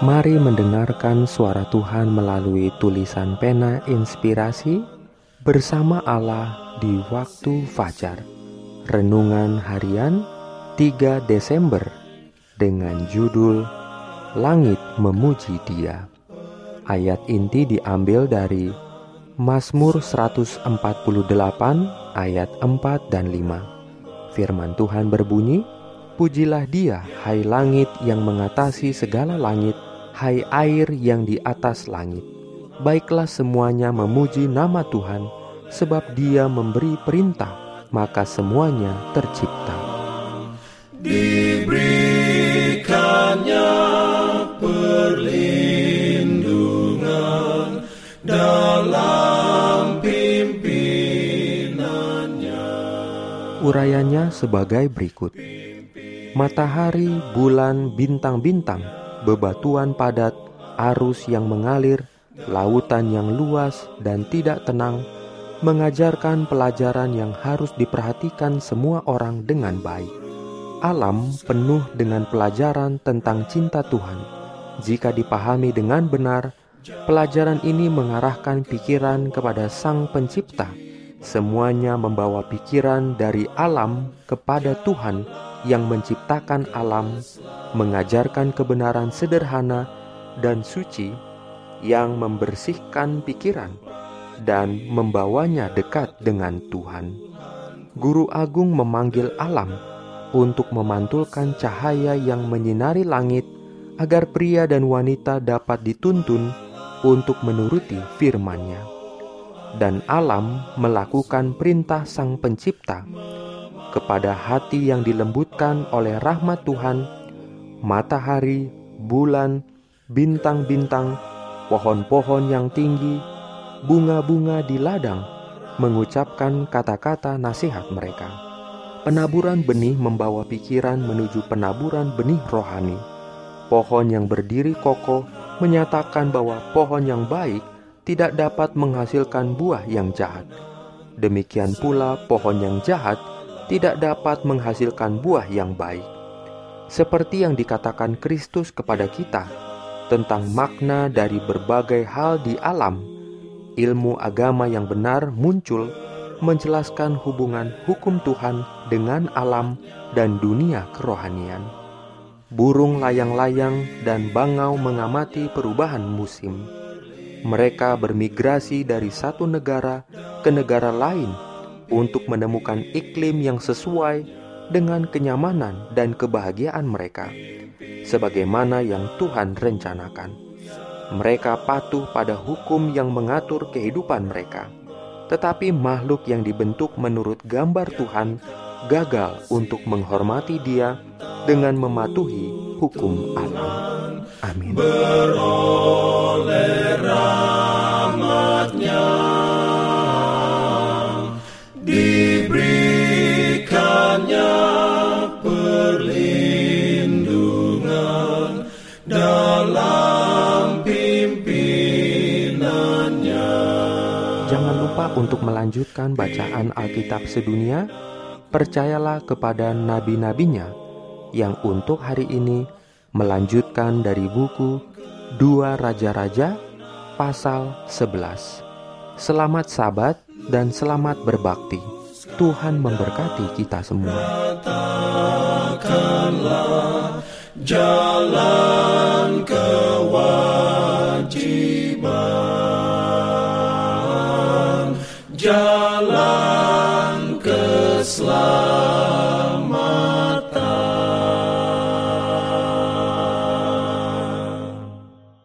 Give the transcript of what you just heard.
Mari mendengarkan suara Tuhan melalui tulisan pena inspirasi bersama Allah di waktu fajar. Renungan harian 3 Desember dengan judul Langit Memuji Dia. Ayat inti diambil dari Mazmur 148 ayat 4 dan 5. Firman Tuhan berbunyi, Pujilah dia, hai langit yang mengatasi segala langit, hai air yang di atas langit. Baiklah semuanya memuji nama Tuhan, sebab Dia memberi perintah, maka semuanya tercipta. Diberikannya perlindungan dalam pimpinannya. Urayanya sebagai berikut. Matahari, bulan, bintang-bintang bebatuan padat, arus yang mengalir, lautan yang luas dan tidak tenang, mengajarkan pelajaran yang harus diperhatikan semua orang dengan baik. Alam penuh dengan pelajaran tentang cinta Tuhan. Jika dipahami dengan benar, pelajaran ini mengarahkan pikiran kepada Sang Pencipta. Semuanya membawa pikiran dari alam kepada Tuhan yang menciptakan alam, mengajarkan kebenaran sederhana dan suci yang membersihkan pikiran dan membawanya dekat dengan Tuhan. Guru Agung memanggil alam untuk memantulkan cahaya yang menyinari langit agar pria dan wanita dapat dituntun untuk menuruti firman-Nya. Dan alam melakukan perintah Sang Pencipta kepada hati yang dilembutkan oleh rahmat Tuhan, matahari, bulan, bintang-bintang, pohon-pohon yang tinggi, bunga-bunga di ladang, mengucapkan kata-kata nasihat mereka. Penaburan benih membawa pikiran menuju penaburan benih rohani. Pohon yang berdiri kokoh menyatakan bahwa pohon yang baik tidak dapat menghasilkan buah yang jahat. Demikian pula pohon yang jahat tidak dapat menghasilkan buah yang baik. Seperti yang dikatakan Kristus kepada kita tentang makna dari berbagai hal di alam, ilmu agama yang benar muncul menjelaskan hubungan hukum Tuhan dengan alam dan dunia kerohanian. Burung layang-layang dan bangau mengamati perubahan musim. Mereka bermigrasi dari satu negara ke negara lain untuk menemukan iklim yang sesuai dengan kenyamanan dan kebahagiaan mereka, sebagaimana yang Tuhan rencanakan. Mereka patuh pada hukum yang mengatur kehidupan mereka, tetapi makhluk yang dibentuk menurut gambar Tuhan gagal untuk menghormati Dia dengan mematuhi hukum alam. Amin. Beroleh rahmatnya untuk melanjutkan bacaan Alkitab sedunia, percayalah kepada nabi-nabinya yang untuk hari ini melanjutkan dari buku Dua Raja-Raja pasal 11. Selamat sabat dan selamat berbakti. Tuhan memberkati kita semua. jalan